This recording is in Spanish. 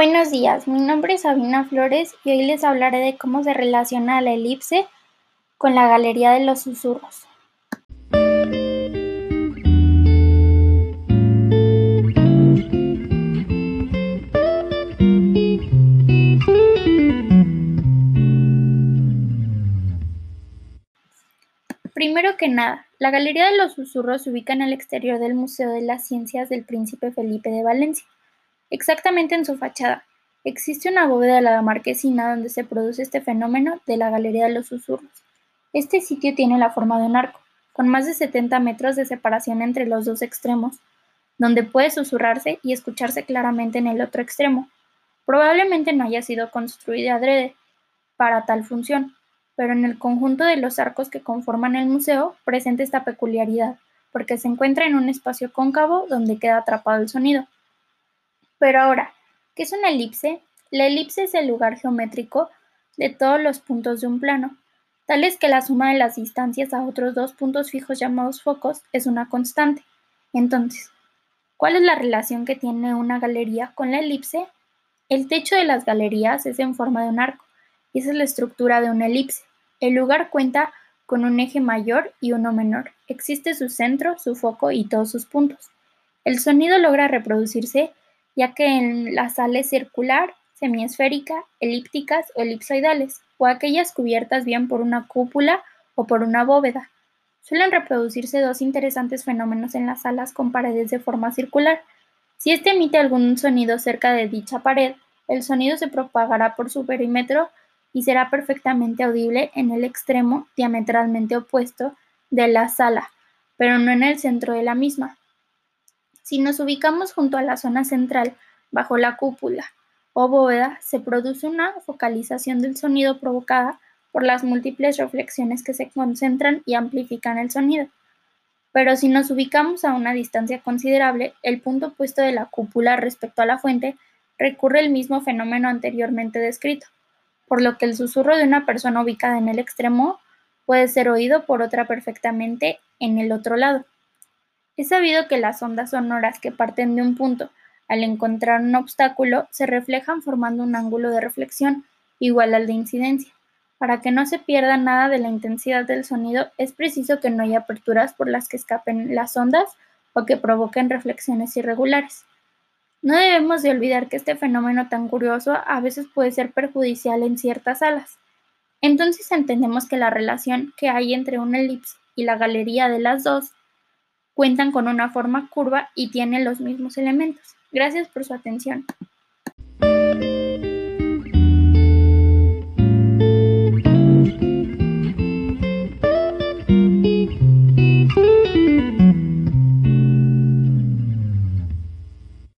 Buenos días, mi nombre es Sabina Flores y hoy les hablaré de cómo se relaciona la elipse con la galería de los susurros. Primero que nada, la Galería de los Susurros se ubica en el exterior del Museo de las Ciencias del Príncipe Felipe de Valencia. Exactamente en su fachada, existe una bóveda de la marquesina donde se produce este fenómeno de la Galería de los Susurros. Este sitio tiene la forma de un arco, con más de 70 metros de separación entre los dos extremos, donde puede susurrarse y escucharse claramente en el otro extremo. Probablemente no haya sido construida adrede para tal función, pero en el conjunto de los arcos que conforman el museo presenta esta peculiaridad, porque se encuentra en un espacio cóncavo donde queda atrapado el sonido. Pero ahora, ¿qué es una elipse? La elipse es el lugar geométrico de todos los puntos de un plano, tal es que la suma de las distancias a otros dos puntos fijos llamados focos es una constante. Entonces, ¿cuál es la relación que tiene una galería con la elipse? El techo de las galerías es en forma de un arco, y esa es la estructura de una elipse. El lugar cuenta con un eje mayor y uno menor. Existe su centro, su foco y todos sus puntos. El sonido logra reproducirse ya que en las sales circular, semiesférica, elípticas o elipsoidales, o aquellas cubiertas bien por una cúpula o por una bóveda. Suelen reproducirse dos interesantes fenómenos en las salas con paredes de forma circular. Si éste emite algún sonido cerca de dicha pared, el sonido se propagará por su perímetro y será perfectamente audible en el extremo diametralmente opuesto de la sala, pero no en el centro de la misma. Si nos ubicamos junto a la zona central, bajo la cúpula o bóveda, se produce una focalización del sonido provocada por las múltiples reflexiones que se concentran y amplifican el sonido. Pero si nos ubicamos a una distancia considerable, el punto opuesto de la cúpula respecto a la fuente recurre el mismo fenómeno anteriormente descrito, por lo que el susurro de una persona ubicada en el extremo puede ser oído por otra perfectamente en el otro lado. Es sabido que las ondas sonoras que parten de un punto, al encontrar un obstáculo, se reflejan formando un ángulo de reflexión igual al de incidencia. Para que no se pierda nada de la intensidad del sonido, es preciso que no haya aperturas por las que escapen las ondas o que provoquen reflexiones irregulares. No debemos de olvidar que este fenómeno tan curioso a veces puede ser perjudicial en ciertas salas. Entonces entendemos que la relación que hay entre una elipse y la galería de las dos cuentan con una forma curva y tienen los mismos elementos. Gracias por su atención.